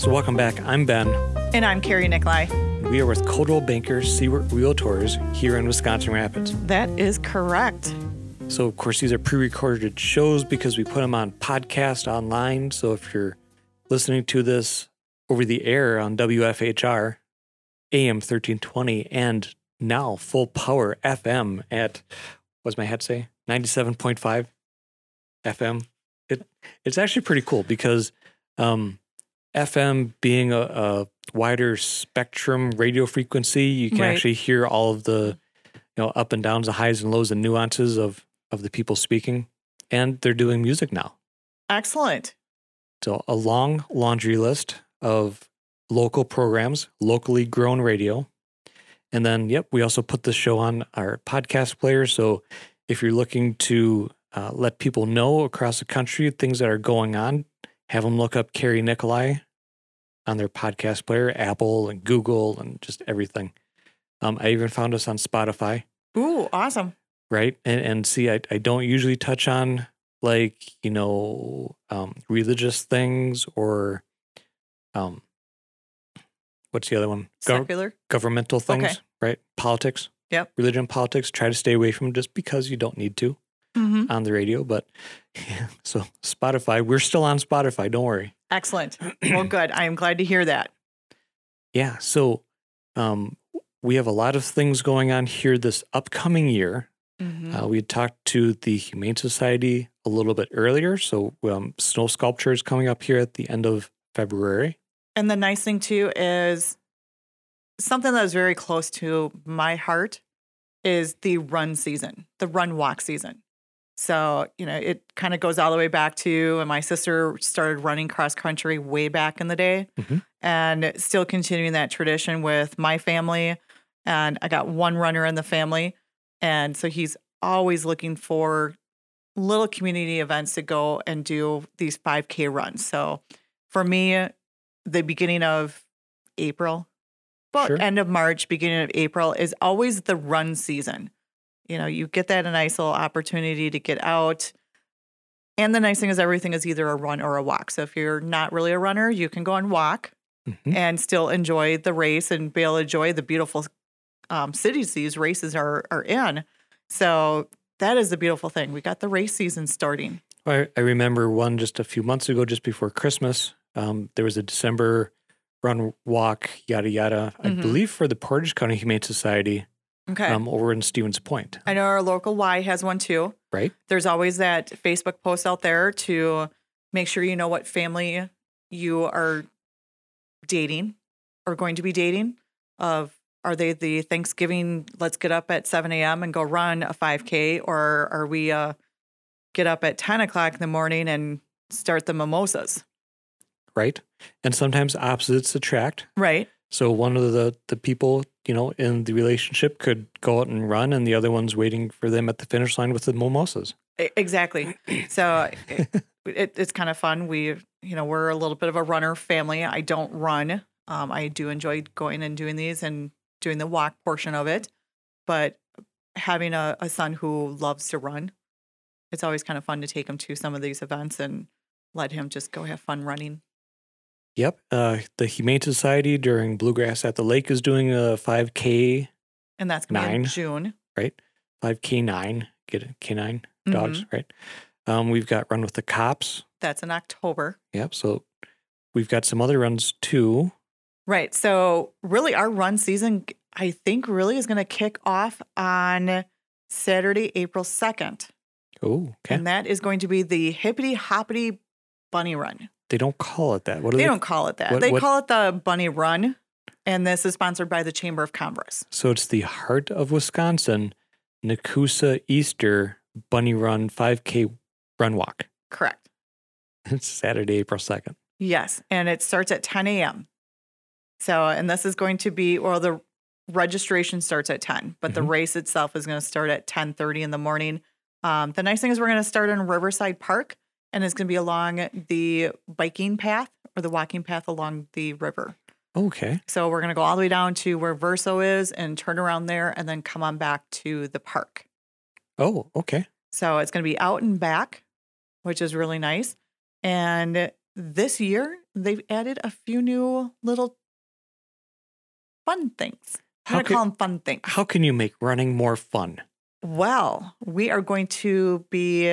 So, welcome back. I'm Ben. And I'm Carrie Nicolai. We are with Coldwell Banker Seward Realtors here in Wisconsin Rapids. That is correct. So, of course, these are pre recorded shows because we put them on podcast online. So, if you're listening to this over the air on WFHR, AM 1320, and now full power FM at, what's my head say? 97.5 FM. It, it's actually pretty cool because um, FM being a, a wider spectrum radio frequency, you can Right. actually hear all of the you know up and downs, the highs and lows, and nuances of of the people speaking. And they're doing music now. Excellent. So a long laundry list of local programs, locally grown radio. And then, yep, we also put the show on our podcast player. So if you're looking to uh, let people know across the country things that are going on, have them look up Carrie Nikolai on their podcast player, Apple and Google and just everything. Um, I even found us on Spotify Ooh, awesome. right? And and see, I, I don't usually touch on like you know um, religious things or um, what's the other one? Gov- Secular. governmental things, Okay. right? Politics. Yep. Religion, politics. Try to stay away from just because you don't need to Mm-hmm. on the radio. But yeah, so Spotify, we're still on Spotify. Don't worry. Excellent. Well, good. I am glad to hear that. Yeah. So um, we have a lot of things going on here this upcoming year. Mhm. Uh, we had talked to the Humane Society a little bit earlier. So, um, snow sculpture is coming up here at the end of February. And the nice thing too is something that is very close to my heart is the run season, the run walk season. So, you know, it kind of goes all the way back to and my sister started running cross country way back in the day Mhm. and still continuing that tradition with my family. And I got one runner in the family. And so he's always looking for little community events to go and do these 5K runs. So for me, the beginning of April, about Sure. end of March, beginning of April is always the run season. You know, you get that a nice little opportunity to get out. And the nice thing is everything is either a run or a walk. So if you're not really a runner, you can go and walk Mhm. and still enjoy the race and be able to enjoy the beautiful um, cities these races are are in. So that is the beautiful thing. We got the race season starting. I, I remember one just a few months ago, just before Christmas. Um, there was a December run, walk, yada, yada, I Mhm. believe for the Portage County Humane Society Okay. um, over in Stevens Point, I know our local Y has one too. right? There's always that Facebook post out there to make sure you know what family you are dating or going to be dating. Of are they the Thanksgiving? Let's get up at 7 a.m. and go run a 5K, or are we uh, get up at 10 o'clock in the morning and start the mimosas? Right. And sometimes opposites attract. Right. So one of the the people, you know, in the relationship could go out and run, and the other one's waiting for them at the finish line with the mimosas. Exactly. So it, it, it's kind of fun. We, you know, we're a little bit of a runner family. I don't run. Um, I do enjoy going and doing these and doing the walk portion of it. But having a, a son who loves to run, it's always kind of fun to take him to some of these events and let him just go have fun running. Yep. Uh, the Humane Society during Bluegrass at the Lake is doing a 5K, And that's going to be in. June. 5K9, get it, K9 Mhm. dogs, right? Um, we've got Run with the Cops. That's in October. Yep. So we've got some other runs too. Right. So, really, our run season, I think, really is going to kick off on Saturday, April 2nd. Oh, okay. And that is going to be the Hippity Hoppity Bunny Run. They don't call it that. What do They they? don't call it that. what- they what- call it the Bunny Run. And this is sponsored by the Chamber of Commerce. So it's the heart of Wisconsin, Nekoosa Easter Bunny Run 5K Run Walk. Correct. It's Saturday, April 2nd. Yes. And it starts at 10 a.m. So, and this is going to be, well, the registration starts at 10, but the Mhm. race itself is going to start at 10:30 in the morning. Um, the nice thing is we're going to start in Riverside Park, and it's going to be along the biking path or the walking path along the river. Okay. So we're going to go all the way down to where Verso is and turn around there, and then come on back to the park. Oh, okay. So it's going to be out and back, which is really nice. And this year, they've added a few new little fun things. I'm How to call them fun things. How can you make running more fun? Well, we are going to be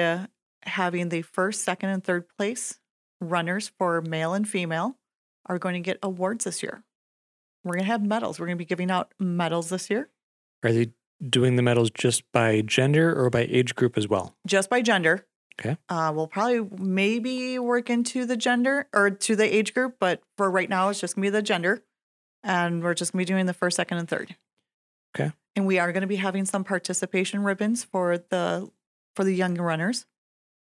having the first, second, and third place runners for male and female are going to get awards this year. We're going to have medals. We're going to be giving out medals this year Are they doing the medals just by gender or by age group as well? just by gender. Okay. Uh, we'll probably maybe work into the gender or to the age group, but for right now, it's just going to be the gender. And we're just going to be doing the first, second, and third. Okay. And we are going to be having some participation ribbons for the for the young runners.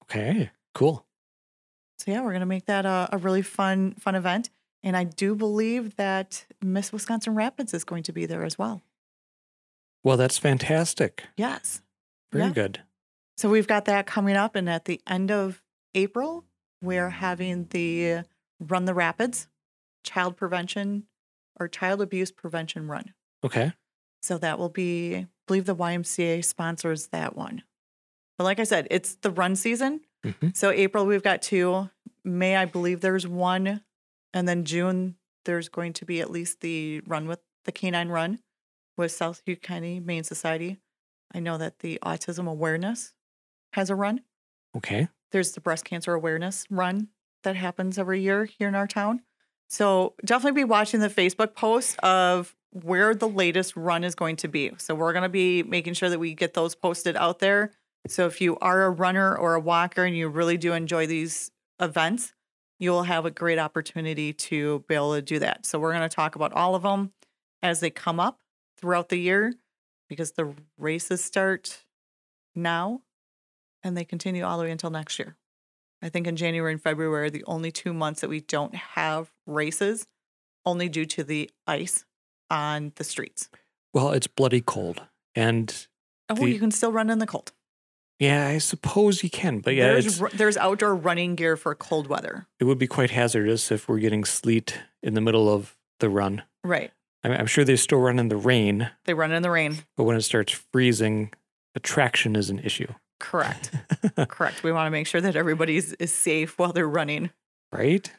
Okay, cool. So yeah, we're gonna make that a, a really fun fun event. And I do believe that Miss Wisconsin Rapids is going to be there as well. Well, that's fantastic. Yes. Very Yeah. good. So we've got that coming up, and at the end of April, we're having the Run the Rapids Child Prevention or Child Abuse Prevention Run. Okay. So that will be, I believe the YMCA sponsors that one. But like I said, it's the run season. hmm So April we've got two. May I believe there's one, and then June there's going to be at least the run with the canine run with South Wood County Humane Society. I know that the autism awareness has a run. Okay. There's the breast cancer awareness run that happens every year here in our town. So definitely be watching the Facebook posts of where the latest run is going to be. So we're going to be making sure that we get those posted out there. So if you are a runner or a walker and you really do enjoy these events, you will have a great opportunity to be able to do that. So we're going to talk about all of them as they come up throughout the year because the races start now and they continue all the way until next year. I think in January and February are the only two months that we don't have races, only due to the ice on the streets. Well, it's bloody cold. And Oh, The- you can still run in the cold. Yeah, I suppose you can. But yeah, there's there's outdoor running gear for cold weather. it would be quite hazardous if we're getting sleet in the middle of the run. Right. I mean, I'm sure they still run in the rain, They run in the rain. but when it starts freezing, attraction is an issue, Correct. Correct. We want to make sure that everybody is is safe while they're running. right?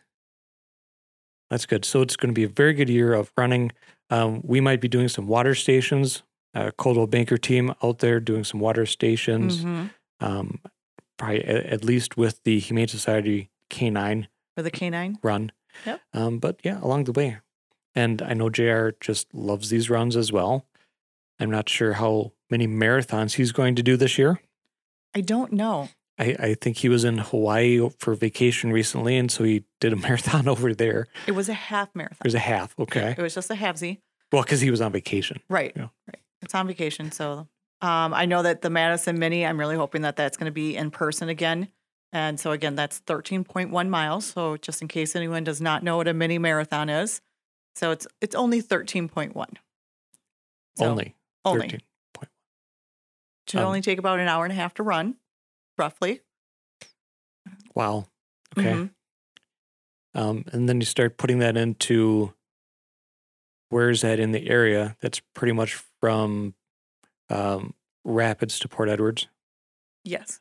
That's good. So it's going to be a very good year of running. Um, we might be doing some water stations. Uh, Coldwell Banker team out there doing some water stations. Mhm. Um, probably at, at least with the Humane Society Canine For the canine. run. Yep. Um, but yeah, along the way. And I know JR just loves these runs as well. I'm not sure how many marathons he's going to do this year. I don't know. I, I think he was in Hawaii for vacation recently, and so he did a marathon over there. It was a half marathon. It was a half, okay. It was just a halvesy. Well, because he was on vacation. Right. Yeah. Right. It's on vacation. So um, I know that the Madison Mini, I'm really hoping that that's going to be in person again. And so again, that's 13.1 miles. So just in case anyone does not know what a mini marathon is, so it's it's only 13.1. So only. only 13. should um, only take about an hour and a half to run, roughly. Wow. Okay. Mhm. Um, and then you start putting that into where's that in the area? That's pretty much from um, Rapids to Port Edwards. Yes.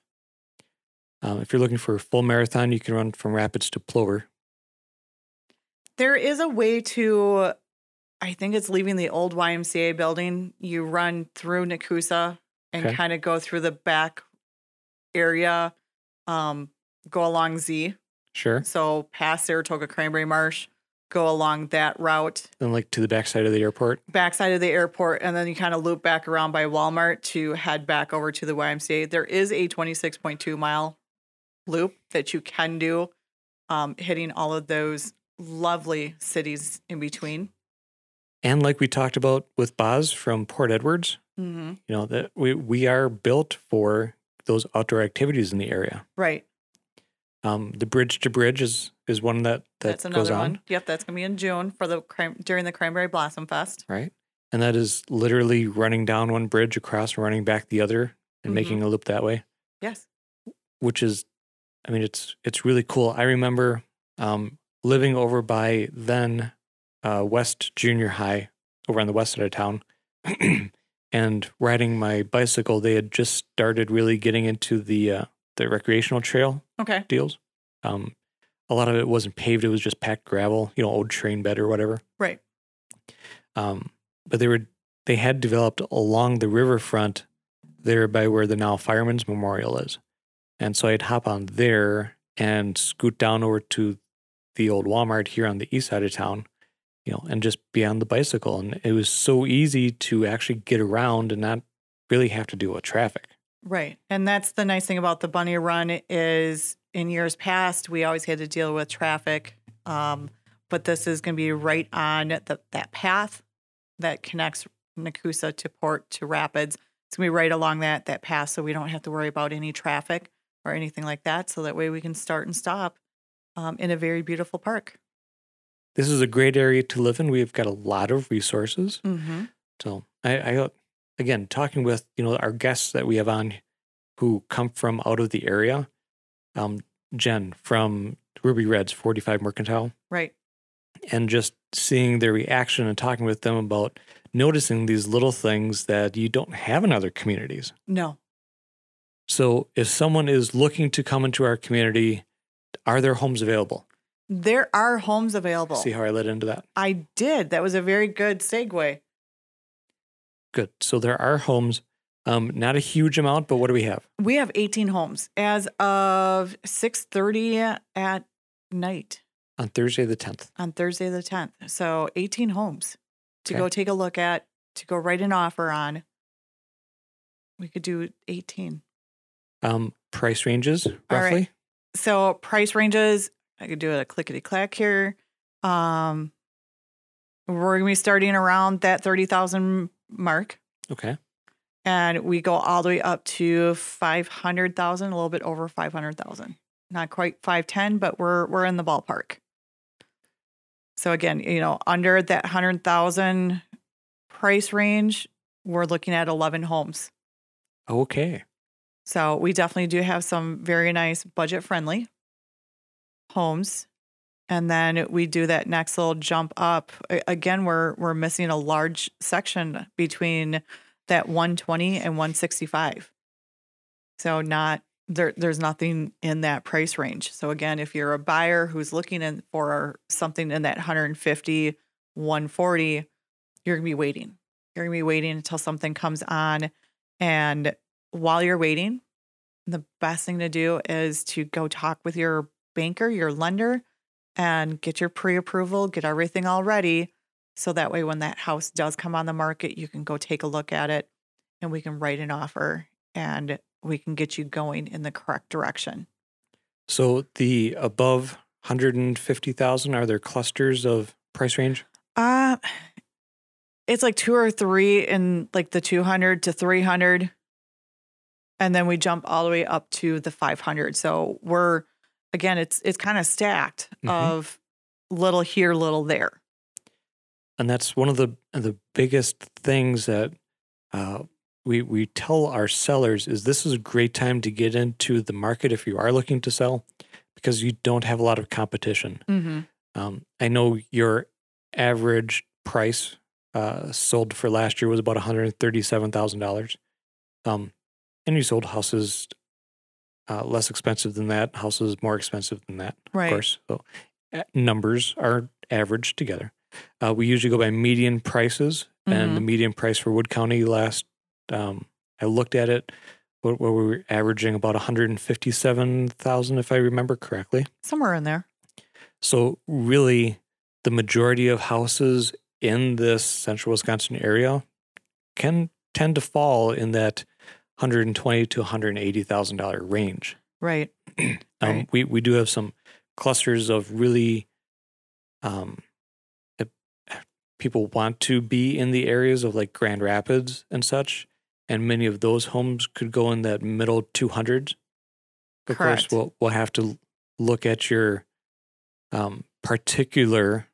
Um, if you're looking for a full marathon, you can run from Rapids to Plover. There is a way to, I think it's leaving the old YMCA building. You run through Nekoosa and Okay. kind of go through the back area, um, go along Z. Sure. So past Saratoga Cranberry Marsh, go along that route, And like to the backside of the airport. backside of the airport, and then you kind of loop back around by Walmart to head back over to the YMCA. There is a 26.2 mile loop that you can do, um, hitting all of those lovely cities in between. And like we talked about with Boz from Port Edwards, Mm-hmm. you know, that we, we are built for those outdoor activities in the area. Right. Um, the bridge to bridge is is one that that that's goes another on, one. Yep, that's gonna be in June for the during the Cranberry Blossom Fest. right? And that is literally running down one bridge across running back the other and Mhm. making a loop that way, Yes. which is, I mean, it's it's really cool. I remember um, living over by then uh, West Junior High over on the west side of town. and riding my bicycle, they had just started really getting into the uh, the recreational trail Okay. deals. Um, a lot of it wasn't paved; it was just packed gravel, you know, old train bed or whatever. Right. Um, but they were they had developed along the riverfront there by where the now Fireman's Memorial is, and so I'd hop on there and scoot down over to the old Walmart here on the east side of town, you know, and just be on the bicycle. And it was so easy to actually get around and not really have to deal with traffic. Right. And that's the nice thing about the bunny run is in years past we always had to deal with traffic. Um, but this is going to be right on the, that path that connects Nekoosa to Port to Rapids. It's going to be right along that that path, so we don't have to worry about any traffic or anything like that. So that way we can start and stop um, in a very beautiful park. This is a great area to live in. We've got a lot of resources. Mm-hmm. So I, I again talking with you know our guests that we have on who come from out of the area. Um, Jen from Ruby Reds 45 Mercantile. Right. And just seeing their reaction and talking with them about noticing these little things that you don't have in other communities. No. So if someone is looking to come into our community, are there homes available? There are homes available. See how I led into that? I did. That was a very good segue. Good. So there are homes, um, not a huge amount, but what do we have? We have 18 homes as of 6:30 at night On Thursday the 10th. on Thursday the 10th. So 18 homes to Okay. go take a look at, to go write an offer on. We could do 18. Um, price ranges, right. roughly? So price ranges, I could do a clickety clack here. Um, we're gonna be starting around that 30,000 mark. Okay. and we go all the way up to 500,000, a little bit over 500,000. Not quite 510, but we're we're in the ballpark. So again, you know, under that 100,000 price range, we're looking at 11 homes. Okay. So we definitely do have some very nice budget friendly homes. And then we do that next little jump up. Again, we're we're missing a large section between that 120 and 165. So not there there's nothing in that price range. So again, if you're a buyer who's looking in for something in that 150, 140, you're going to be waiting. You're going to be waiting until something comes on and while you're waiting, the best thing to do is to go talk with your banker, your lender, and get your pre approval, get everything all ready. So that way, when that house does come on the market, you can go take a look at it and we can write an offer and we can get you going in the correct direction. So the above 150,000, are there clusters of price range? Uh, it's like two or three in like the 200 to 300. And then we jump all the way up to the 500. So we're, again, it's, it's kind of stacked Mhm. of little here, little there. and that's one of the the biggest things that uh, we we tell our sellers is this is a great time to get into the market if you are looking to sell because you don't have a lot of competition. Mm-hmm. Um, I know your average price uh, sold for last year was about one hundred thirty-seven thousand dollars, um, and you sold houses uh, less expensive than that, houses more expensive than that, Right. of course. So uh, numbers are averaged together. Uh, we usually go by median prices, and the median price for Wood County last um, I looked at it, where we were averaging about one hundred and fifty-seven thousand, if I remember correctly. Somewhere in there. So really, the majority of houses in this central Wisconsin area can tend to fall in that hundred and twenty to one hundred and eighty thousand dollar range. Right. Um, Right. We we do have some clusters of really, um, people want to be in the areas of like Grand Rapids and such, and many of those homes could go in that middle two hundreds. Of Correct. course, we'll we'll have to look at your um, particular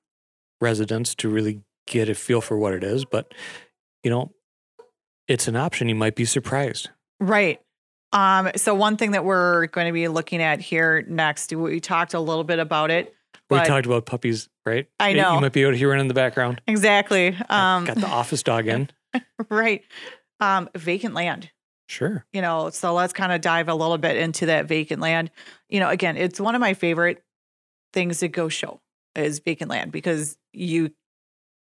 residence to really get a feel for what it is, but you know, it's an option. You might be surprised. Right. Um, so one thing that we're going to be looking at here next, we talked a little bit about it. We talked about puppies, right? I know. You might be able to hear one in the background. Exactly. Got- Um, Got the office dog in. right. Um, vacant land. Sure. you know so let's kind of dive a little bit into that vacant land you know again it's one of my favorite things to go show is vacant land because you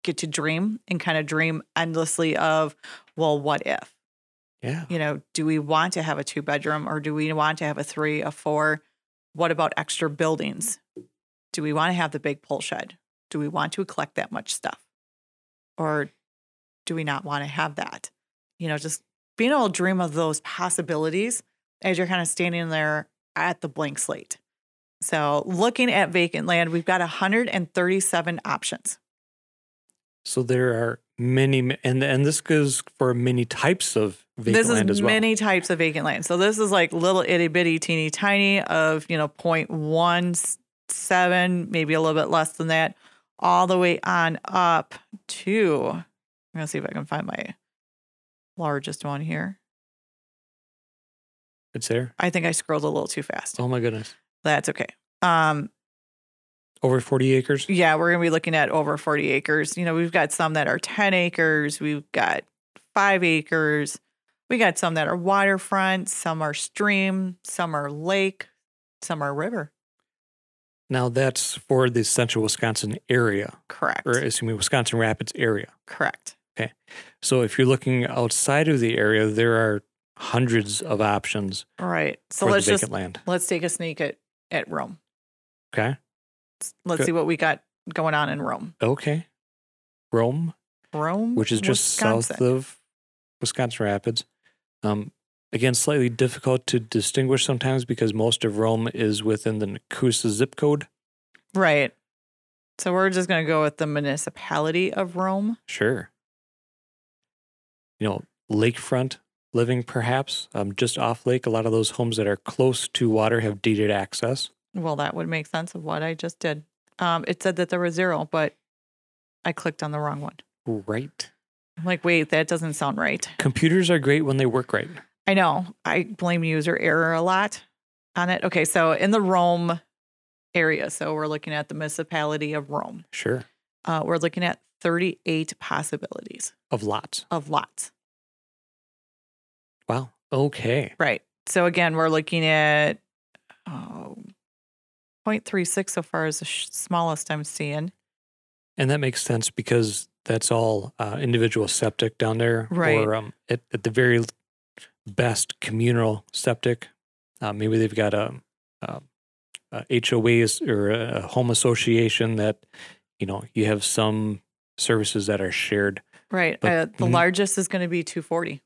get to dream and kind of dream endlessly of, well, what if? Yeah. You know, do we want to have a two bedroom or do we want to have a three, a four? What about extra buildings? Do we want to have the big pole shed? Do we want to collect that much stuff? Or do we not want to have that? You know, just being able to dream of those possibilities as you're kind of standing there at the blank slate. So, looking at vacant land, we've got 137 options. So there are many, and and this goes for many types of vacant this land as well. many types of vacant land. So this is like little itty bitty teeny tiny of, you know, 0.17, maybe a little bit less than that, all the way on up to I'm gonna see if I can find my largest one here. It's there. I think I scrolled a little too fast. Oh my goodness. That's okay. Um, Over 40 acres. yeah, we're gonna be looking at over 40 acres. You know, we've got some that are 10 acres, we've got five acres, we got some that are waterfront, some are stream, some are lake, some are river. Now that's for the central Wisconsin area, Correct. or excuse me, Wisconsin Rapids area. Correct. Okay. So if you're looking outside of the area, there are hundreds of options All right. So let's just land. let's take a sneak at at Rome. Okay. Let's see what we got going on in Rome. Okay. Rome, Rome, which is just south of Wisconsin Rapids. Um, again, slightly difficult to distinguish sometimes because most of Rome is within the Nekoosa zip code. Right. So we're just going to go with the municipality of Rome. Sure. You know, lakefront living, perhaps, um, just off lake. A lot of those homes that are close to water have deeded access. Well, that would make sense of what I just did. Um, it said that there was zero, but I clicked on the wrong one. Right. I'm like, wait, that doesn't sound right. Computers are great when they work right. I know. I blame user error a lot on it. Okay, so in the Rome area, so we're looking at the municipality of Rome. Sure. Uh, we're looking at 38 possibilities Of lots. of lots. Wow. Okay. Right. So again, we're looking at oh, 0.36 so far is the sh- smallest I'm seeing. And that makes sense because that's all uh, individual septic down there, Right. Or um, at, at the very best, communal septic. Uh, maybe they've got a, a, a HOAs or a home association that you know you have some services that are shared. Right. But- uh, the mhm. largest is going to be 240.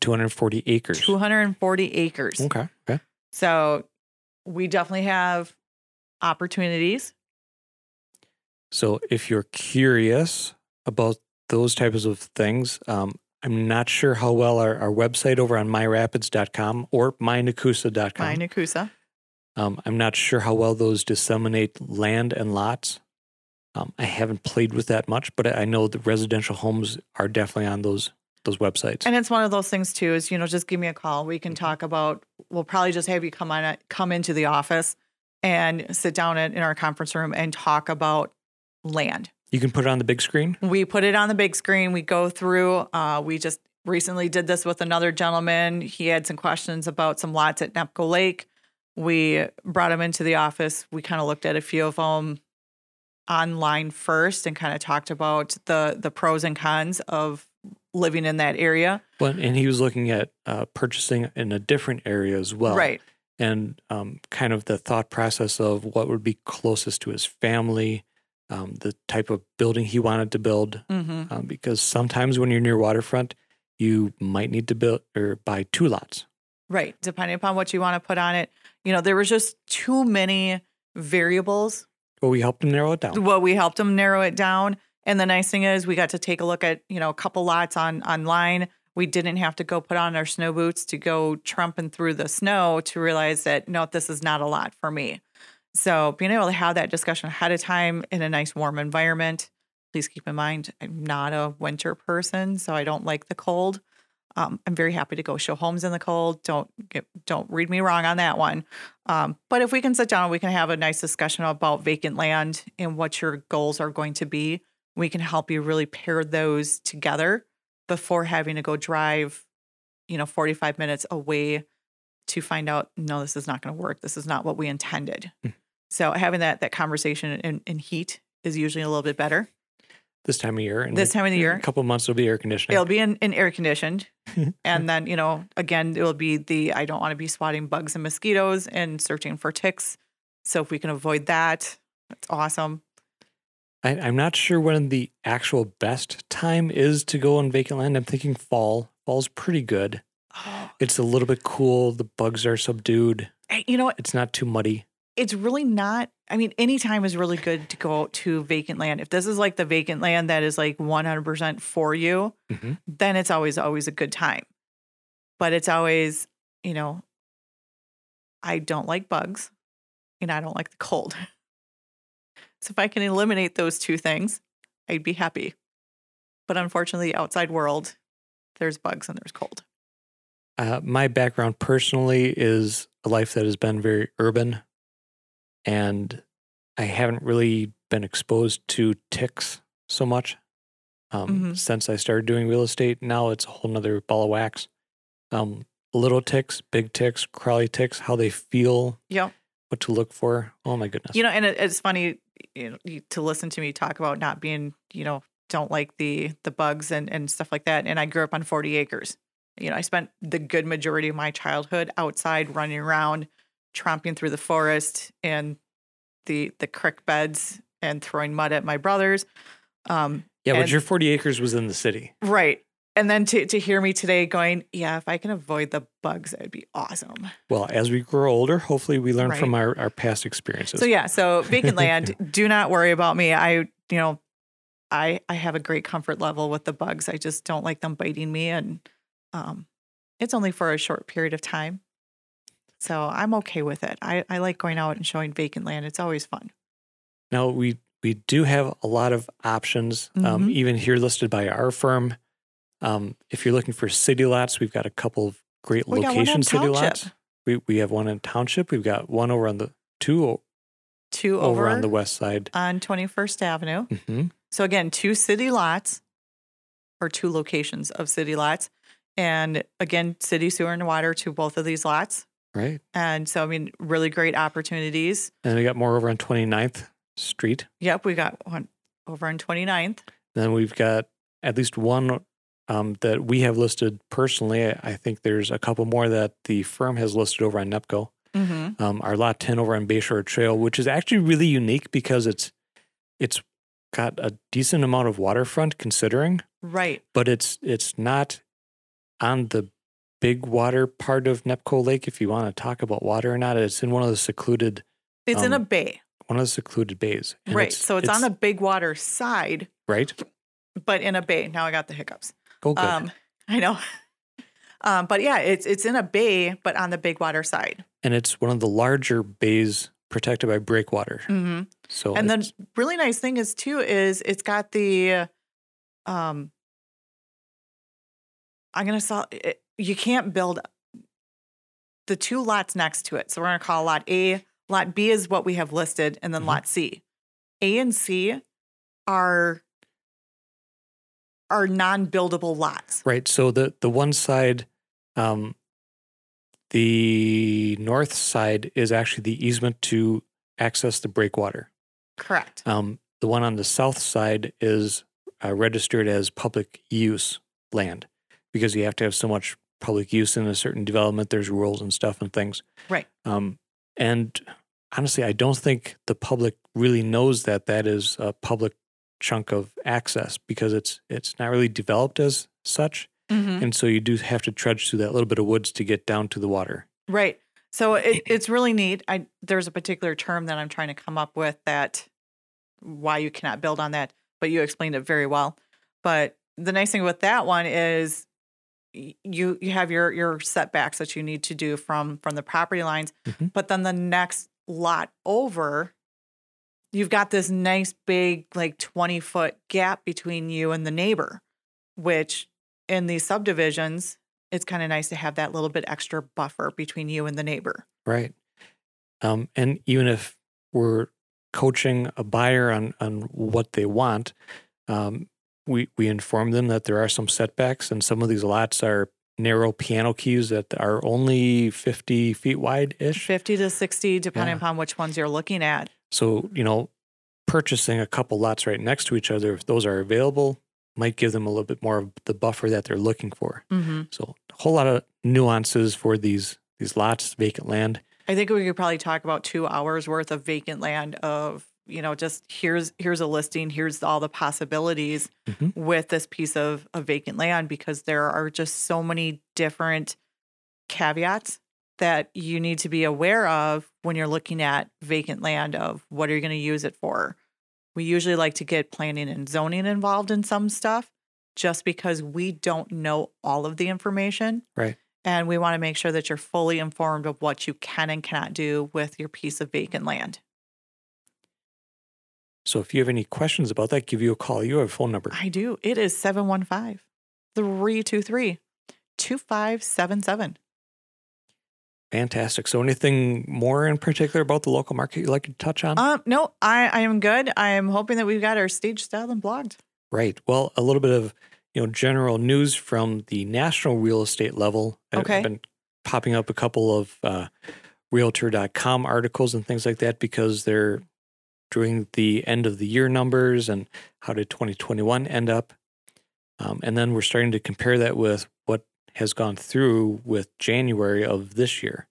240 acres. 240 acres. Okay. Okay. So we definitely have opportunities. So if you're curious about those types of things, um, I'm not sure how well our, our website over on myrapids.com or mynekoosa.com. My Nekoosa. Um, I'm not sure how well those disseminate land and lots. Um, I haven't played with that much, but I know the residential homes are definitely on those those websites. And it's one of those things too is, you know, just give me a call. We can talk about, we'll probably just have you come on, come into the office and sit down in, in our conference room and talk about land. you can put it on the big screen. We put it on the big screen. We go through. Uh, we just recently did this with another gentleman. He had some questions about some lots at Nepco Lake. We brought him into the office. We kind of looked at a few of them online first and kind of talked about the the pros and cons of living in that area. Well, and he was looking at uh, purchasing in a different area as well. right. And um, kind of the thought process of what would be closest to his family, um, the type of building he wanted to build. hmm Um, because sometimes when you're near waterfront, you might need to build or buy two lots. Right. Depending upon what you want to put on it. You know, there was just too many variables Well, we helped him narrow it down. well we helped them narrow it down and the nice thing is we got to take a look at you know a couple lots on online we didn't have to go put on our snow boots to go trumping through the snow to realize that no this is not a lot for me so being able to have that discussion ahead of time in a nice warm environment please keep in mind i'm not a winter person so i don't like the cold um, I'm very happy to go show homes in the cold. Don't get, don't read me wrong on that one. Um, but if we can sit down, we can have a nice discussion about vacant land and what your goals are going to be. We can help you really pair those together before having to go drive, you know, 45 minutes away to find out, no, this is not going to work. This is not what we intended. Hmm. So having that that conversation in, in heat is usually a little bit better. This time of year. And This time of the year. A couple of months will be air conditioning. It'll be in, in air conditioned. and then, you know, again, it will be the I don't want to be swatting bugs and mosquitoes and searching for ticks. So if we can avoid that, that's awesome. I, I'm not sure when the actual best time is to go on vacant land. I'm thinking fall. Fall's pretty good. Oh, It's a little bit cool. The bugs are subdued. You know what? It's not too muddy. It's really not. I mean, any time is really good to go out to vacant land. If this is like the vacant land that is like 100% for you, Mhm. then it's always, always a good time. But it's always, you know, I don't like bugs and I don't like the cold. So if I can eliminate those two things, I'd be happy. But unfortunately, the outside world, there's bugs and there's cold. Uh, my background personally is a life that has been very urban, and I haven't really been exposed to ticks so much um, Mhm. since I started doing real estate. Now it's a whole nother ball of wax. Um, little ticks, big ticks, crawly ticks, how they feel, Yep. what to look for. Oh my goodness! You know, and it, it's funny you know, to listen to me talk about not being, you know, don't like the the bugs and and stuff like that. And I grew up on 40 acres. You know, I spent the good majority of my childhood outside running around, tromping through the forest and the the creek beds and throwing mud at my brothers. Um, yeah, but your 40 acres was in the city. right. And then to to hear me today going, yeah, if I can avoid the bugs, that'd be awesome. Well, as we grow older, hopefully we learn from our, our past experiences. So yeah, so vacant land, do not worry about me. I, you know, I I have a great comfort level with the bugs. I just don't like them biting me and um it's only for a short period of time. So I'm okay with it. I, I like going out and showing vacant land. It's always fun. Now we we do have a lot of options, um, Mhm. even here listed by our firm. Um, if you're looking for city lots, we've got a couple of great We got one in location city Township. lots. We we have one in township. We've got one over on the two, over, over, on the west side. on 21st Avenue. hmm So again, two city lots or two locations of city lots. And again, city sewer and water to both of these lots. Right, And so I mean, really great opportunities. and we got more over on 29th Street. Yep, we got one over on 29th. Then we've got at least one um, that we have listed personally. I, I think there's a couple more that the firm has listed over on NEPCO. Mm-hmm. um, our lot 10 over on Bayshore Trail, which is actually really unique because it's it's got a decent amount of waterfront considering, Right. but it's it's not on the big water part of Nepco Lake. If you want to talk about water or not, it's in one of the secluded It's in a Um, bay. one of the secluded bays. Right. so it's, on the big water side, right. but in a bay. Now I got the hiccups. Go good. Um, I know. um, but yeah, it's it's in a bay, but on the big water side. and it's one of the larger bays protected by breakwater. Mm-hmm. So and the really nice thing is too is it's got the um i'm gonna sell it, you can't build the two lots next to it so we're gonna call lot a lot b is what we have listed and then Mhm. lot c a and c are are non-buildable lots Right. So the the one side, um, the north side is actually the easement to access the breakwater. correct Um, the one on the south side is uh, registered as public use land because you have to have so much public use in a certain development. There's rules and stuff and things. Right. Um, and honestly, I don't think the public really knows that that is a public chunk of access because it's it's not really developed as such. Mhm. And so you do have to trudge through that little bit of woods to get down to the water. Right. So it, it's really neat. I there's a particular term that I'm trying to come up with that why you cannot build on that, but you explained it very well. But the nice thing with that one is you you have your your setbacks that you need to do from from the property lines, Mhm. but then the next lot over you've got this nice big like 20 foot gap between you and the neighbor, which in these subdivisions it's kind of nice to have that little bit extra buffer between you and the neighbor. Right. Um, and even if we're coaching a buyer on, on what they want, um, we, we inform them that there are some setbacks and some of these lots are narrow piano keys that are only 50 feet wide ish. 50 to 60, depending Yeah. upon which ones you're looking at. So, you know, purchasing a couple lots right next to each other, if those are available, might give them a little bit more of the buffer that they're looking for. hmm So, a whole lot of nuances for these these lots, vacant land. I think we could probably talk about two hours worth of vacant land of, you know, just here's here's a listing, here's all the possibilities Mhm. with this piece of, of vacant land because there are just so many different caveats that you need to be aware of when you're looking at vacant land of what are you going to use it for. We usually like to get planning and zoning involved in some stuff just because we don't know all of the information. Right. And we want to make sure that you're fully informed of what you can and cannot do with your piece of vacant land. So, if you have any questions about that, give you a call. You have a phone number. I do. It is 715 323 2577. Fantastic. So, anything more in particular about the local market you'd like to touch on? Um, no, I, I am good. I am hoping that we've got our stage style and blogged. Right. Well, a little bit of you know general news from the national real estate level. Okay. I've been popping up a couple of uh, Realtor.com articles and things like that because they're doing the end of the year numbers and how did 2021 end up, um, and then we're starting to compare that with has gone through with January of this year.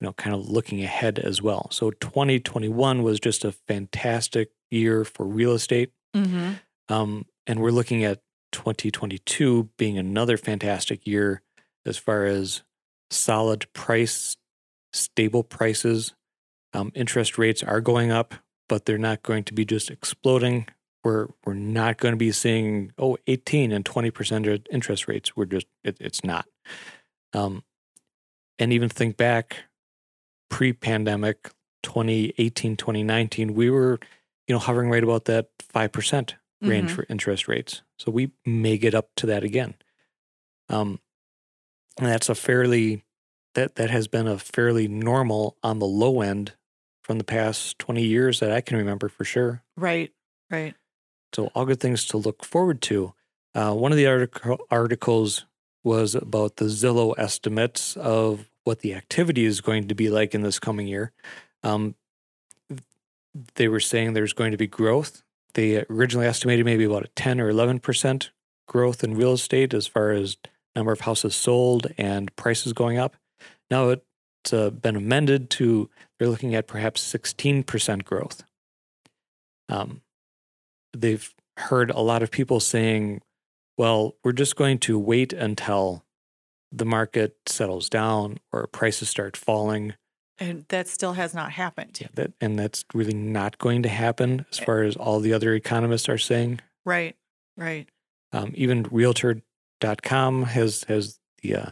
You know, kind of looking ahead as well. So 2021 was just a fantastic year for real estate. Mm-hmm. Um, and we're looking at 2022 being another fantastic year as far as solid price, stable prices. Um, interest rates are going up, but they're not going to be just exploding. We're we're not going to be seeing oh 18 and 20 percent interest rates. We're just it, it's not. Um, and even think back pre-pandemic 2018 2019 we were you know hovering right about that 5% range Mhm. for interest rates. So we may get up to that again. Um, and that's a fairly that that has been a fairly normal on the low end from the past 20 years that I can remember for sure. Right, right. So all good things to look forward to. Uh, one of the article, articles was about the Zillow estimates of what the activity is going to be like in this coming year. Um, they were saying there's going to be growth. They originally estimated maybe about a 10 or 11% growth in real estate as far as number of houses sold and prices going up. Now it's uh, been amended to they're looking at perhaps 16% growth. Um, they've heard a lot of people saying, well, we're just going to wait until the market settles down or prices start falling. And that still has not happened. Yeah, that, and that's really not going to happen as far as all the other economists are saying. Right, right. Um, even Realtor.com has has the uh,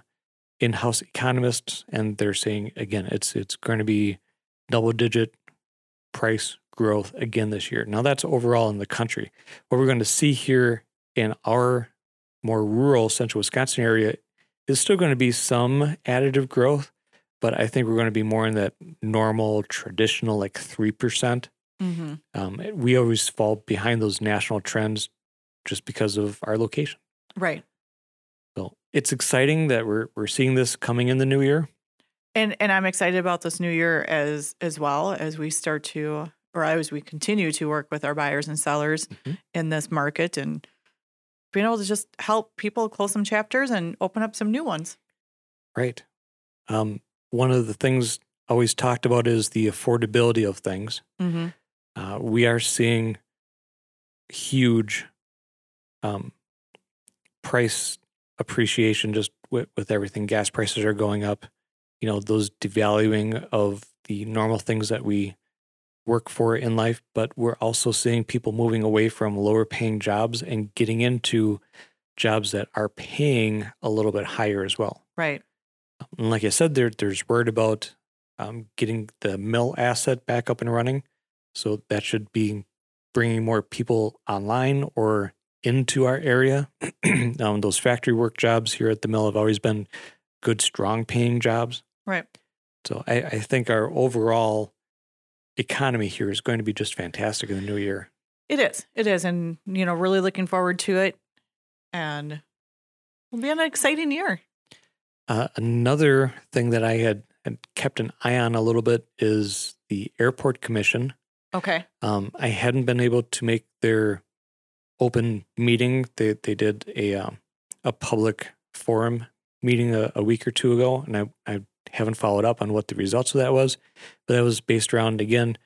in-house economists, and they're saying again, it's it's going to be double-digit price growth again this year. Now that's overall in the country. What we're going to see here in our more rural central Wisconsin area is still going to be some additive growth, but I think we're going to be more in that normal, traditional, like three percent. Mm-hmm. Um, we always fall behind those national trends just because of our location. Right. So it's exciting that we're we're seeing this coming in the new year. And and I'm excited about this new year as as well as we start to or as we continue to work with our buyers and sellers Mhm. in this market and being able to just help people close some chapters and open up some new ones. Right. Um, one of the things always talked about is the affordability of things. Mm-hmm. Uh, we are seeing huge um, price appreciation just with, with everything. Gas prices are going up. You know, those devaluing of the normal things that we work for in life, but we're also seeing people moving away from lower paying jobs and getting into jobs that are paying a little bit higher as well. Right. And like I said, there there's word about um, getting the mill asset back up and running, so that should be bringing more people online or into our area. um, those factory work jobs here at the mill have always been good, strong paying jobs. Right. So I, I think our overall economy here is going to be just fantastic in the new year. It is. It is. And, you know, really looking forward to it. And it'll be an exciting year. Uh, another thing that I had, had kept an eye on a little bit is the Airport Commission. Okay. Um, I hadn't been able to make their open meeting. They they did a um, a public forum meeting a, a week or two ago, and I I haven't followed up on what the results of that was. But that was based around again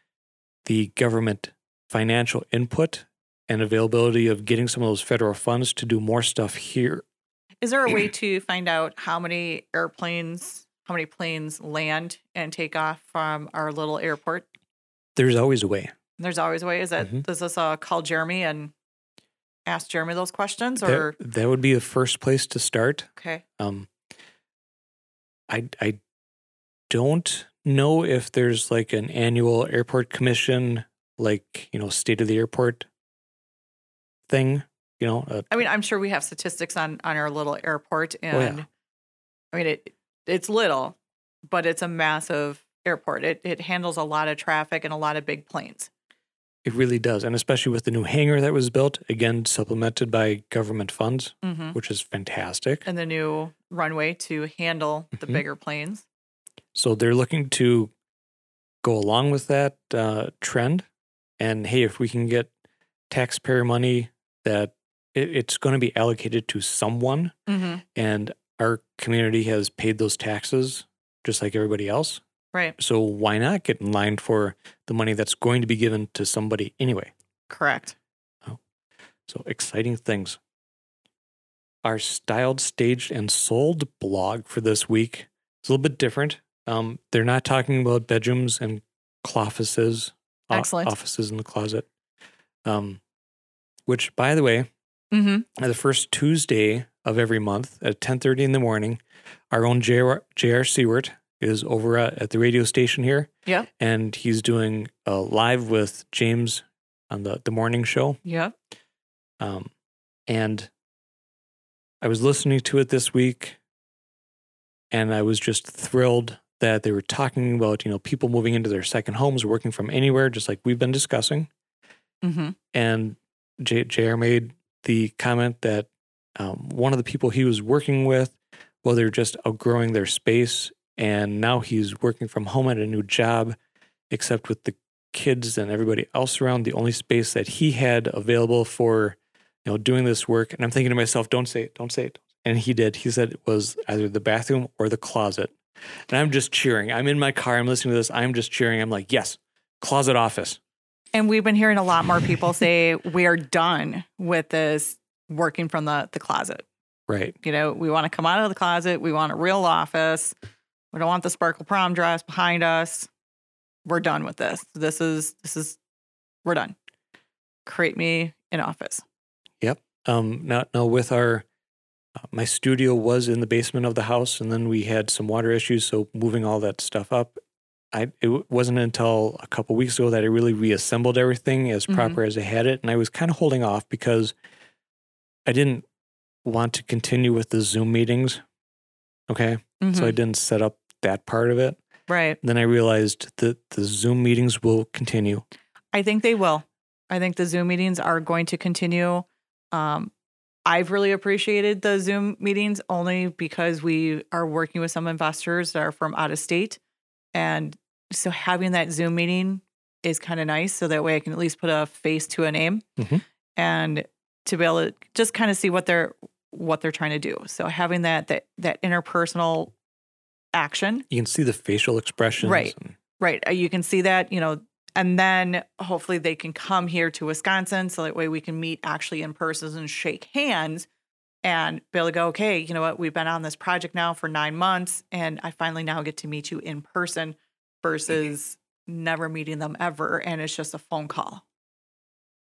the government financial input and availability of getting some of those federal funds to do more stuff here. Is there a way to find out how many airplanes, how many planes land and take off from our little airport? There's always a way. There's always a way. Is that Mhm. does this uh, call Jeremy and ask Jeremy those questions or That, that would be the first place to start. okay? Um, I I don't know if there's like an annual airport commission, like you know, state of the airport thing. You know, uh, I mean, I'm sure we have statistics on on our little airport, Oh, yeah. and I mean it. It's little, but it's a massive airport. It it handles a lot of traffic and a lot of big planes. it really does, and especially with the new hangar that was built, again supplemented by government funds, hmm which is fantastic. And the new runway to handle the Mhm. bigger planes. So they're looking to go along with that uh, trend. And hey, if we can get taxpayer money that it, it's going to be allocated to someone, hmm and our community has paid those taxes just like everybody else. Right. So why not get in line for the money that's going to be given to somebody anyway? Correct. Oh, So exciting things. Our styled, staged, and sold blog for this week is a little bit different. Um, they're not talking about bedrooms and cloffices, o- Excellent. offices in the closet. Um, which, by the way, hmm the first Tuesday of every month at 10:30 in the morning, our own J.R. JR Seward is over at, at the radio station here. Yeah. And he's doing a live with James on the, the morning show. Yeah. Um, and I was listening to it this week and I was just thrilled that they were talking about, you know, people moving into their second homes, working from anywhere, just like we've been discussing. hmm And J- JR made the comment that um, one of the people he was working with, well, they're just outgrowing their space. And now he's working from home at a new job, except with the kids and everybody else around. The only space that he had available for, you know, doing this work. And I'm thinking to myself, don't say it, don't say it. And he did. He said it was either the bathroom or the closet. And I'm just cheering. I'm in my car. I'm listening to this. I'm just cheering. I'm like, yes, closet office. And we've been hearing a lot more people say we're done with this working from the the closet. Right. You know, we want to come out of the closet. We want a real office. We don't want the sparkle prom dress behind us. We're done with this. This is this is we're done. Create me an office. Yep. Um, now, now with our, uh, my studio was in the basement of the house, and then we had some water issues, so moving all that stuff up. I it wasn't until a couple weeks ago that I really reassembled everything as Mhm. proper as I had it, and I was kind of holding off because I didn't want to continue with the Zoom meetings. Okay, so I Mhm. didn't set up that part of it. right. Then I realized that the Zoom meetings will continue. I think they will. I think the Zoom meetings are going to continue. Um, I've really appreciated the Zoom meetings only because we are working with some investors that are from out of state. And so having that Zoom meeting is kind of nice. So that way I can at least put a face to a name Mhm. and to be able to just kind of see what they're what they're trying to do. So having that that that interpersonal action You can see the facial expressions. Right. and- Right. uh, You can see that, you know, and then hopefully they can come here to Wisconsin so that way we can meet actually in person and shake hands and be able to go, okay, you know what, we've been on this project now for nine months and I finally now get to meet you in person mm-hmm. versus never meeting them ever and it's just a phone call.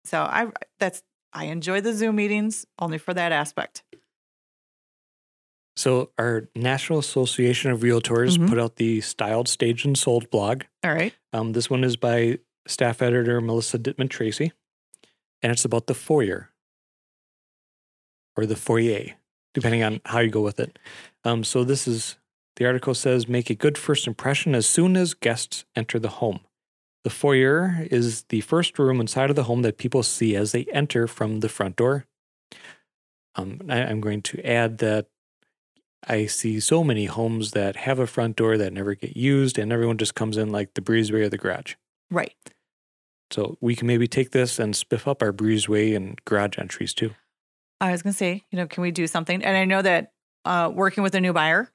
So I that's I enjoy the Zoom meetings only for that aspect. So our National Association of Realtors Mhm. put out the Styled, Staged, and Sold blog. All right. Um, this one is by staff editor Melissa Dittman Tracy, and it's about the foyer or the foyer, depending on how you go with it. Um, so this is the article says make a good first impression as soon as guests enter the home. The foyer is the first room inside of the home that people see as they enter from the front door. Um, I, I'm going to add that I see so many homes that have a front door that never get used, and everyone just comes in like the breezeway or the garage. Right. So we can maybe take this and spiff up our breezeway and garage entries too. I was going to say, you know, can we do something? And I know that uh, working with a new buyer,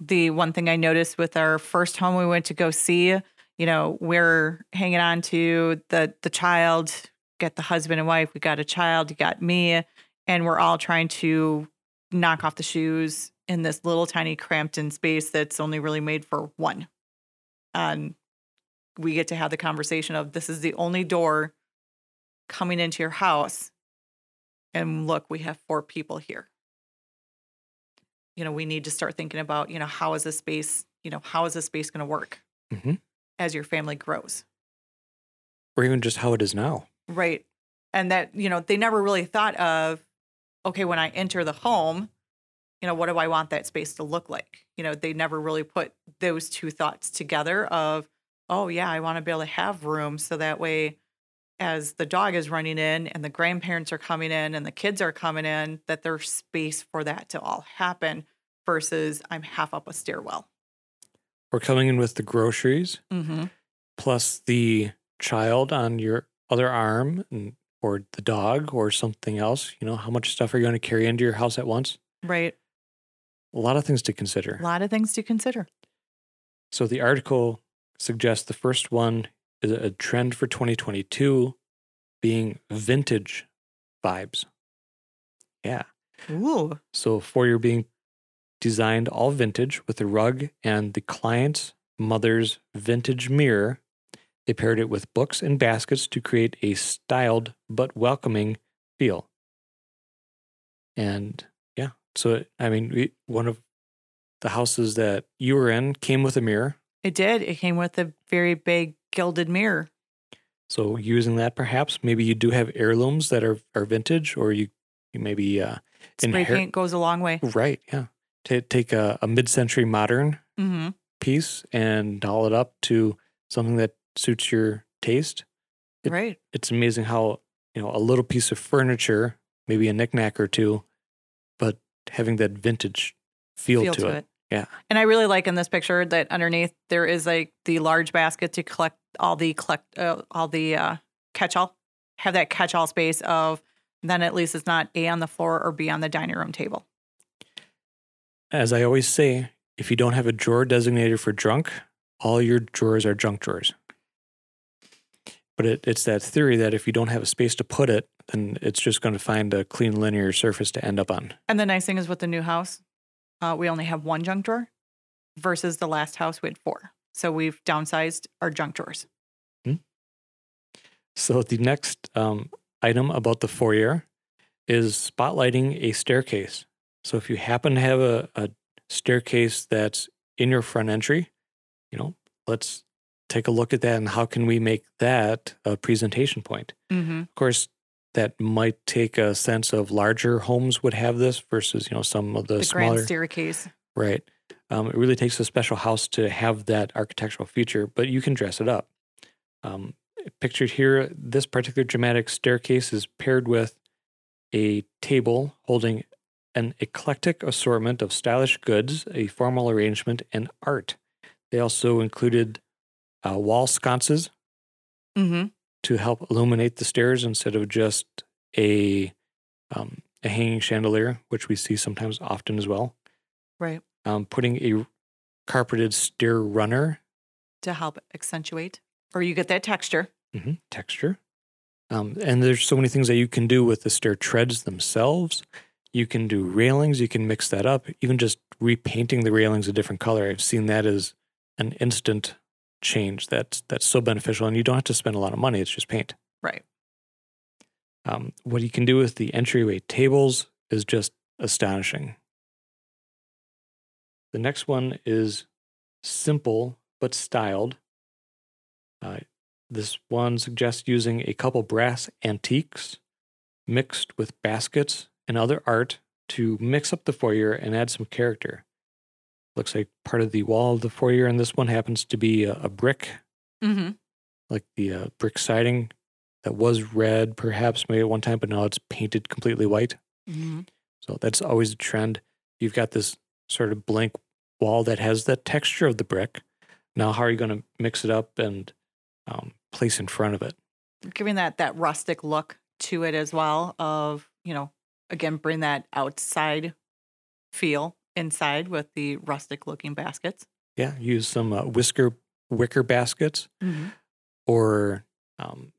the one thing I noticed with our first home we went to go see, you know, we're hanging on to the the child, get the husband and wife, we got a child, you got me, and we're all trying to knock off the shoes in this little tiny cramped in space that's only really made for one. And we get to have the conversation of this is the only door coming into your house. And look, we have four people here. You know, we need to start thinking about, you know, how is this space, you know, how is this space going to work Mhm. as your family grows? Or even just how it is now. Right. And that, you know, they never really thought of, okay, when I enter the home, you know, what do I want that space to look like? You know, they never really put those two thoughts together of, oh, yeah, I want to be able to have room so that way as the dog is running in and the grandparents are coming in and the kids are coming in, that there's space for that to all happen versus I'm half up a stairwell. Or coming in with the groceries Mm-hmm. plus the child on your other arm and, or the dog or something else. You know, how much stuff are you going to carry into your house at once? Right. A lot of things to consider. A lot of things to consider. So the article suggests the first one is a trend for 2022 being vintage vibes. Yeah. Ooh. So for your being designed all vintage with the rug and the client's mother's vintage mirror. They paired it with books and baskets to create a styled but welcoming feel. And so I mean, we, one of the houses that you were in came with a mirror. It did. It came with a very big gilded mirror. So using that, perhaps maybe you do have heirlooms that are are vintage, or you you maybe uh, Spray Inher- paint goes a long way. right, yeah, Ta take a, a mid-century modern Mm-hmm. piece and doll it up to something that suits your taste. It- Right. It's amazing how you know a little piece of furniture, maybe a knickknack or two, but having that vintage feel, to, it. Yeah. And I really like in this picture that underneath there is like the large basket to collect all the collect uh, all the uh, catch all. Have that catch all space of then at least it's not A on the floor or B on the dining room table. As I always say, if you don't have a drawer designated for junk, all your drawers are junk drawers. But it, it's that theory that if you don't have a space to put it, then it's just going to find a clean linear surface to end up on. And the nice thing is with the new house, uh, we only have one junk drawer versus the last house we had four. So we've downsized our junk drawers. Hmm. So the next um, item about the foyer is spotlighting a staircase. So if you happen to have a, a staircase that's in your front entry, you know, let's take a look at that and how can we make that a presentation point. Mm-hmm. Of course, that might take a sense of larger homes would have this versus you know some of the, The smaller grand staircase. Right. Um, it really takes a special house to have that architectural feature, but you can dress it up. Um, pictured here, this particular dramatic staircase is paired with a table holding an eclectic assortment of stylish goods, a formal arrangement, and art. They also included uh, wall sconces Mm-hmm. To help illuminate the stairs instead of just a um, a hanging chandelier, which we see sometimes often as well Right. um, putting a carpeted stair runner To help accentuate, or you get that texture. mhm, texture. Um, and there's so many things that you can do with the stair treads themselves. You can do railings, you can mix that up. Even just repainting the railings a different color. I've seen that as an instant change that's that's so beneficial and you don't have to spend a lot of money, it's just paint. Right. Um, what you can do with the entryway tables is just astonishing. The next one is simple but styled. Uh, this one suggests using a couple brass antiques mixed with baskets and other art to mix up the foyer and add some character. Looks like part of the wall of the foyer, and this one happens to be a, a brick Mm-hmm. like the uh, brick siding that was red perhaps maybe at one time but now it's painted completely white Mm-hmm. so that's always a trend you've got this sort of blank wall that has the texture of the brick. Now, how are you going to mix it up and um, place in front of it? Giving that that rustic look to it as well. Of you know, again, bring that outside feel inside with the rustic looking baskets. Yeah, use some uh, whisker wicker baskets Mm-hmm. or um,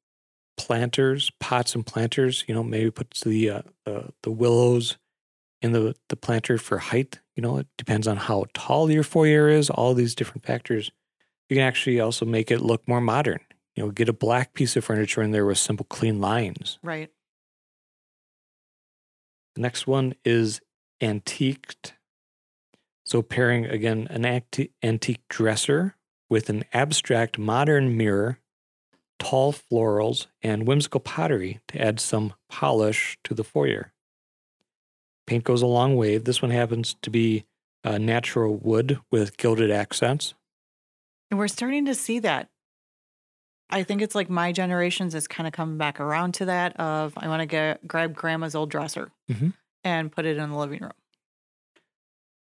planters, pots and planters. You know, maybe put the uh, the, the willows in the the planter for height. You know, it depends on how tall your foyer is. All these different factors. You can actually also make it look more modern. You know, get a black piece of furniture in there with simple, clean lines. Right. The next one is antiqued. So pairing again an anti- antique dresser with an abstract modern mirror, tall florals, and whimsical pottery to add some polish to the foyer. Paint goes a long way. This one happens to be uh, natural wood with gilded accents. And we're starting to see that. I think it's like my generations is kind of coming back around to that of I want to get grab grandma's old dresser Mhm. and put it in the living room.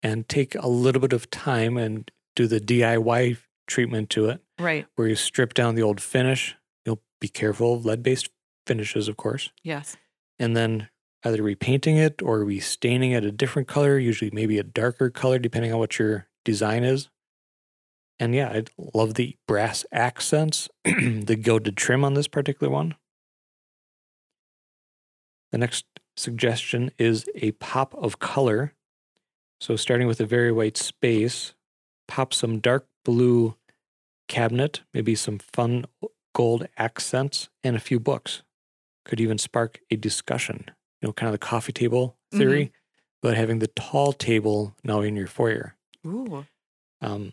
And take a little bit of time and do the DIY treatment to it. Right. where you strip down the old finish. You'll be careful of lead based finishes, of course, Yes. and then either repainting it or restaining it a different color, usually maybe a darker color, depending on what your design is. And yeah, I love the brass accents, the gilded trim on this particular one. The next suggestion is a pop of color. So, starting with a very white space, pop some dark blue cabinet, maybe some fun gold accents, and a few books. Could even spark a discussion, you know, kind of the coffee table theory, but having the tall table now in your foyer. Ooh. Um,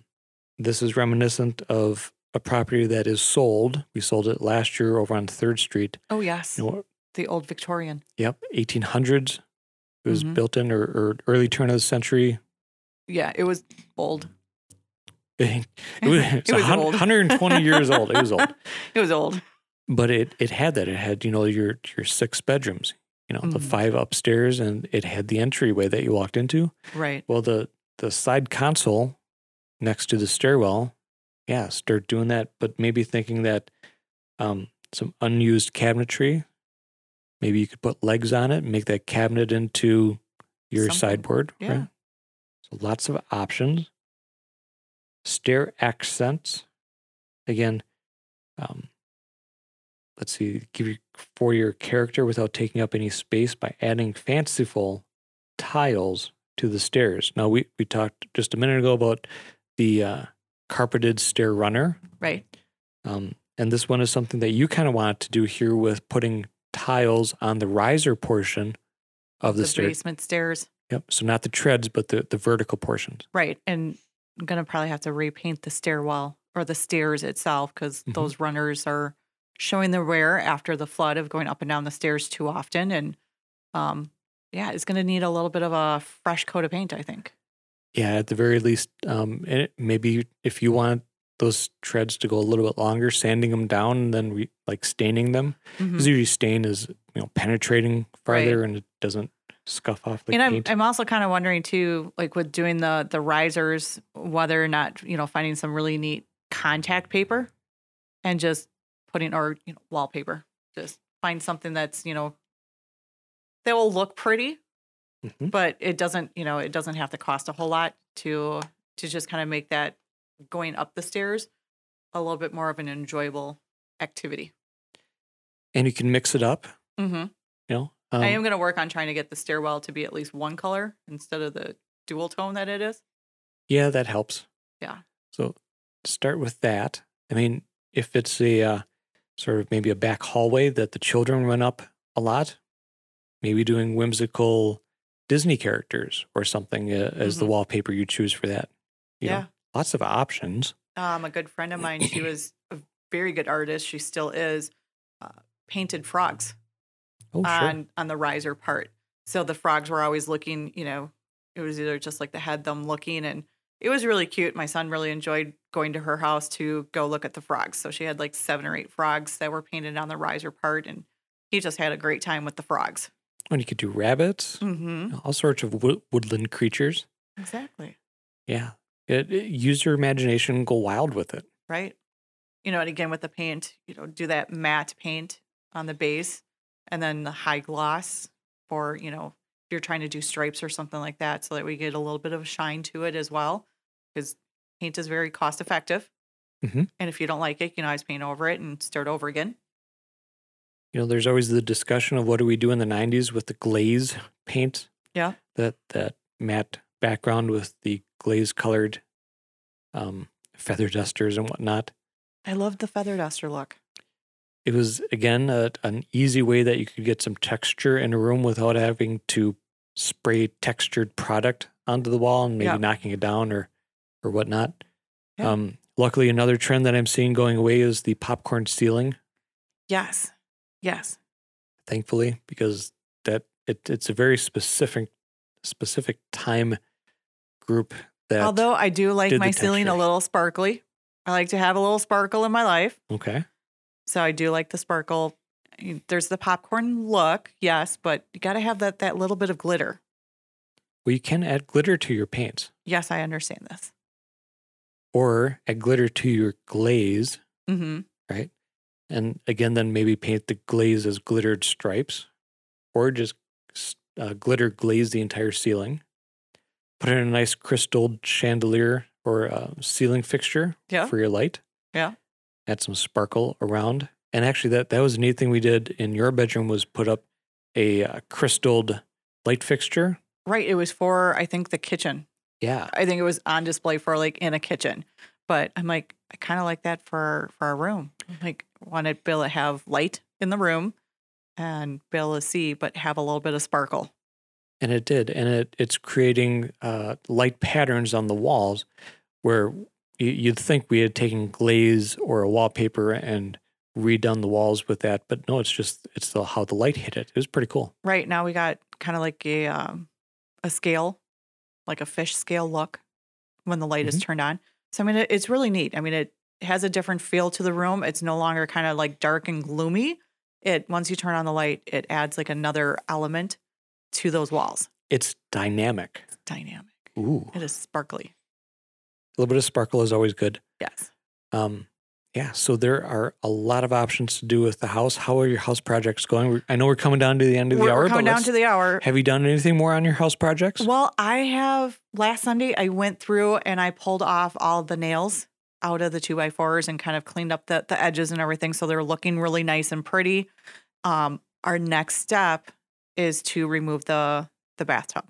this is reminiscent of a property that is sold. We sold it last year over on Third Street. Oh yes. You know, The old Victorian. yep, 1800s. It was Mhm. built in or, or early turn of the century. Yeah, it was old. It was, It was old. 120 years old. It was old. It was old. but it it had that. It had you know your your six bedrooms, you know the Mhm. five upstairs, and it had the entryway that you walked into. Right. Well, the the side console next to the stairwell, yeah, start doing that, but maybe thinking that um, some unused cabinetry, maybe you could put legs on it, and make that cabinet into your Something. sideboard. Yeah. Right? So lots of options. Stair accents, again. Um, let's see, give you for your character without taking up any space by adding fanciful tiles to the stairs. Now we we talked just a minute ago about the uh, carpeted stair runner, Right. um, and this one is something that you kind of want to do here with putting tiles on the riser portion of the, The stair. basement stairs. Yep. So not the treads, but the the vertical portions. Right. And I'm gonna probably have to repaint the stairwell or the stairs itself because Mhm. those runners are showing the wear after the flood of going up and down the stairs too often. And um, yeah, it's gonna need a little bit of a fresh coat of paint, I think. Yeah, at the very least, um, and it, maybe if you want those treads to go a little bit longer, sanding them down and then re, like staining them. Because usually stain is you know penetrating farther and it doesn't scuff off the and I'm, paint. I'm also kind of wondering too, like with doing the the risers, whether or not you know finding some really neat contact paper and just putting or you know wallpaper. Just find something that's you know that will look pretty, Mhm. but it doesn't you know it doesn't have to cost a whole lot to to just kind of make that going up the stairs a little bit more of an enjoyable activity. and you can mix it up. Mm-hmm. You know, um, I am going to work on trying to get the stairwell to be at least one color instead of the dual tone that it is. yeah, that helps. Yeah. So start with that. I mean, if it's a uh, sort of maybe a back hallway that the children run up a lot, maybe doing whimsical Disney characters or something uh, as the Mhm. wallpaper you choose for that. You know, Yeah. Lots of options. Um, a good friend of mine, she was a very good artist. She still is. Uh, painted frogs Oh, sure. on on the riser part. So the frogs were always looking. You know, it was either just like the head, them looking, and it was really cute. My son really enjoyed going to her house to go look at the frogs. So she had like seven or eight frogs that were painted on the riser part, and he just had a great time with the frogs. And you could do rabbits, Mm-hmm. all sorts of wo- woodland creatures. Exactly. Yeah. It, it- use your imagination, go wild with it. Right. You know, and again with the paint, you know, do that matte paint on the base and then the high gloss for, you know, if you're trying to do stripes or something like that so that we get a little bit of shine to it as well. Because paint is very cost effective. Mhm. And if you don't like it, you can always paint over it and start over again. You know, there's always the discussion of what do we do in the 90s with the glaze paint, Yeah. that that matte background with the glaze colored um, feather dusters and whatnot. I love the feather duster look. It was again a, an easy way that you could get some texture in a room without having to spray textured product onto the wall and maybe Yeah. knocking it down or or whatnot. Yeah. Um, luckily, another trend that I'm seeing going away is the popcorn ceiling. Yes. Yes. Thankfully, because that it, it's a very specific specific time group that Although I do like did the my ceiling a texture. little sparkly. I like to have a little sparkle in my life. okay So I do like the sparkle. There's the popcorn look, yes, but you got to have that that little bit of glitter. well you can add glitter to your paints Yes, I understand this. or add glitter to your glaze hmm right and again then maybe paint the glaze as glittered stripes or just s- uh, glitter glaze the entire ceiling put in a nice crystal chandelier or uh, ceiling fixture Yeah. for your light Yeah. add some sparkle around and actually that that was a neat thing we did in your bedroom was put up a uh, crystalled light fixture Right. It was for I think the kitchen. yeah I think it was on display for like in a kitchen. But I'm like, I kind of like that for for our room. I'm like, wanted Bill to have light in the room and Bill to see, but have a little bit of sparkle. And it did, and it it's creating uh, light patterns on the walls, where you'd think we had taken glaze or a wallpaper and redone the walls with that, but no, it's just it's the how the light hit it. It was pretty cool. Right now we got kind of like a um, a scale, like a fish scale look when the light is turned on. So I mean, it, it's really neat. I mean, it has a different feel to the room. It's no longer kind of like dark and gloomy. It once you turn on the light, it adds like another element to those walls. It's dynamic. It's dynamic. Ooh, It is sparkly. a little bit of sparkle is always good. Yes. Um, yeah, so there are a lot of options to do with the house. How are your house projects going? I know we're coming down to the end of the We're, hour, we're coming but down to the hour. have you done anything more on your house projects? Well, I have last Sunday I went through and I pulled off all the nails out of the two by fours and kind of cleaned up the, the edges and everything. So they're looking really nice and pretty. Um, our next step is to remove the the bathtub.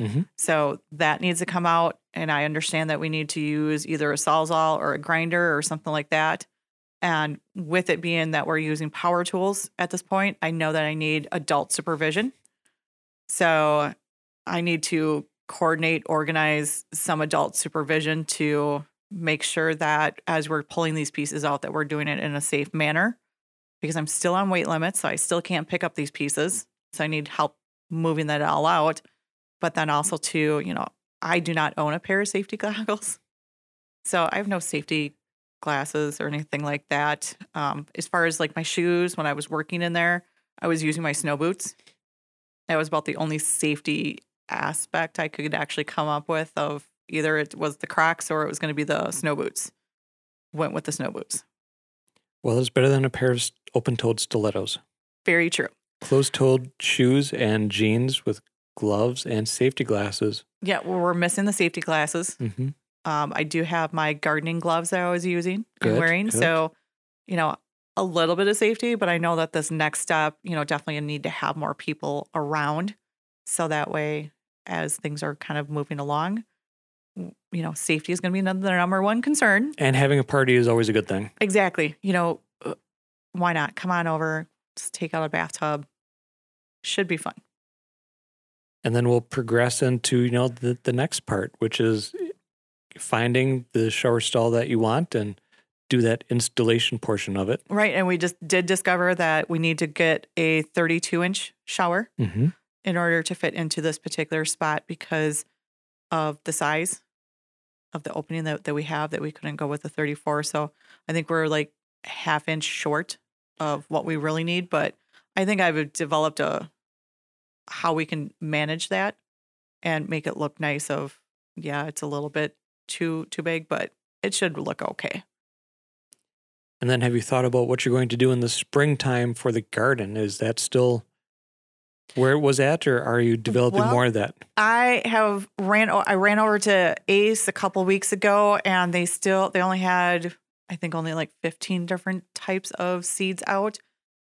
Mhm. So that needs to come out. And I understand that we need to use either a sawzall or a grinder or something like that. And with it being that we're using power tools at this point, I know that I need adult supervision. So I need to coordinate, organize some adult supervision to make sure that as we're pulling these pieces out, that we're doing it in a safe manner. Because I'm still on weight limits, so I still can't pick up these pieces. So I need help moving that all out. But then also to, you know, I do not own a pair of safety goggles. So I have no safety glasses or anything like that. Um, as far as like my shoes, when I was working in there, I was using my snow boots. That was about the only safety aspect I could actually come up with of either it was the Crocs or it was going to be the snow boots. Went with the snow boots. Well, it's better than a pair of open-toed stilettos. Very true. Closed-toed shoes and jeans with gloves and safety glasses. Yeah, well, we're missing the safety glasses. Mm-hmm. Um, I do have my gardening gloves that I was using Good, and wearing. good. So, you know, a little bit of safety, but I know that this next step, you know, definitely need to have more people around. So that way, as things are kind of moving along, you know, safety is going to be another number one concern. And having a party is always a good thing. Exactly. You know, uh, why not? Come on over, just take out a bathtub. Should be fun. And then we'll progress into, you know, the, the next part, which is finding the shower stall that you want and do that installation portion of it. Right. And we just did discover that we need to get a 32 inch shower. Mm-hmm. in order to fit into this particular spot because of the size of the opening that, that we have that we couldn't go with the 34 so i think we're like half inch short of what we really need but i think i've uh, developed a how we can manage that and make it look nice of yeah, it's a little bit too too big, but it should look okay. And then have you thought about what you're going to do in the springtime for the garden? Is that still where it was at, or are you developing Well, more of that? I have ran. I ran over to Ace a couple weeks ago, and they still they only had I think only like fifteen different types of seeds out.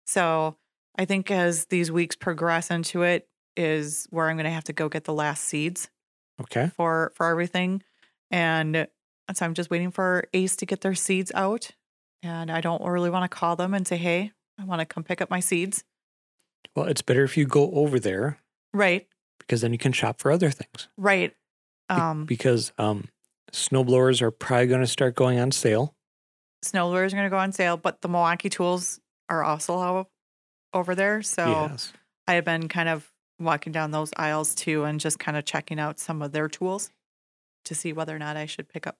So I think as these weeks progress into it, is where I'm going to have to go get the last seeds Okay. for for everything, and so I'm just waiting for Ace to get their seeds out, and I don't really want to call them and say, "Hey, I want to come pick up my seeds." Well, it's better if you go over there Right, because then you can shop for other things. right. Be- Um, because um, snowblowers are probably going to start going on sale. Snow blowers are going to go on sale, but the Milwaukee tools are also over there. So yes. I have been kind of walking down those aisles too and just kind of checking out some of their tools to see whether or not I should pick up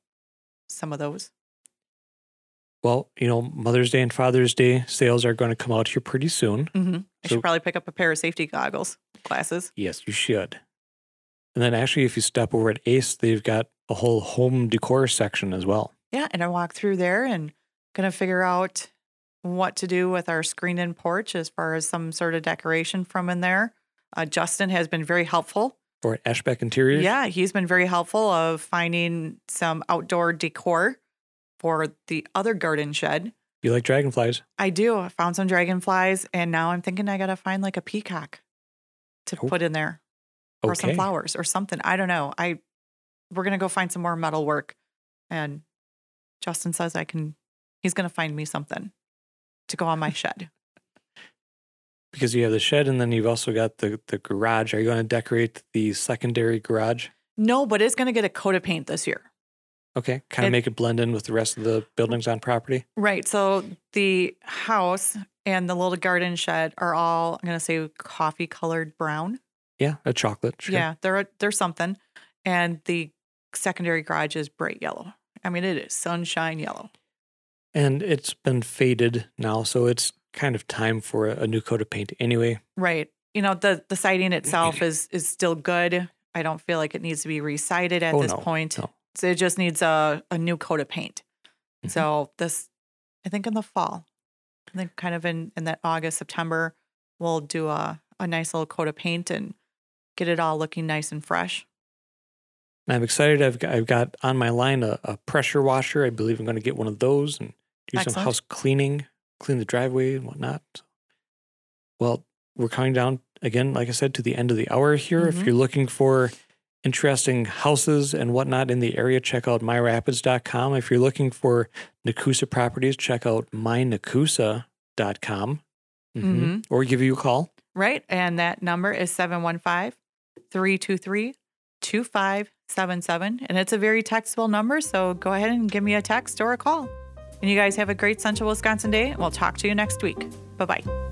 some of those. Well, you know, Mother's Day and Father's Day sales are going to come out here pretty soon. hmm I So- should probably pick up a pair of safety goggles, glasses. Yes, you should. And then actually, if you step over at Ace, they've got a whole home decor section as well. Yeah. And I walk through there and going to figure out what to do with our screened in porch as far as some sort of decoration from in there. Uh, Justin has been very helpful. For Ashbeck Interiors. Yeah, he's been very helpful of finding some outdoor decor for the other garden shed. You like dragonflies? I do. I found some dragonflies, and now I'm thinking I gotta find like a peacock to Oh, put in there, or some flowers, or something. I don't know. I we're gonna go find some more metal work, and Justin says I can. He's gonna find me something to go on my shed. Because you have the shed and then you've also got the, the garage. Are you going to decorate the secondary garage? No, but it's gonna get a coat of paint this year. Okay. Kind It- of make it blend in with the rest of the buildings on property. Right. So the house and the little garden shed are all I'm gonna say coffee colored brown. Yeah. A chocolate. Sure. Yeah, they're they're something. And the secondary garage is bright yellow. I mean, it is sunshine yellow. And it's been faded now. So it's kind of time for a, a new coat of paint anyway. Right. You know, the the siding itself is is still good. I don't feel like it needs to be resided at Oh, this no, point. no. So it just needs a, a new coat of paint. Mhm. So this I think in the fall. I think kind of in, in that August, September, we'll do a, a nice little coat of paint and get it all looking nice and fresh. And I'm excited. I've got, I've got on my line a, a pressure washer. I believe I'm going to get one of those and do some house cleaning, clean the driveway and whatnot. Well, we're coming down again, like I said, to the end of the hour here. If Mhm. you're looking for interesting houses and whatnot in the area, check out myrapids.com. If you're looking for Nekoosa properties, check out mynekoosa.com Mhm. Mhm. or give you a call. Right. And that number is 715 323 2577. And it's a very textable number. So go ahead and give me a text or a call. And you guys have a great Central Wisconsin day. And we'll talk to you next week. Bye bye.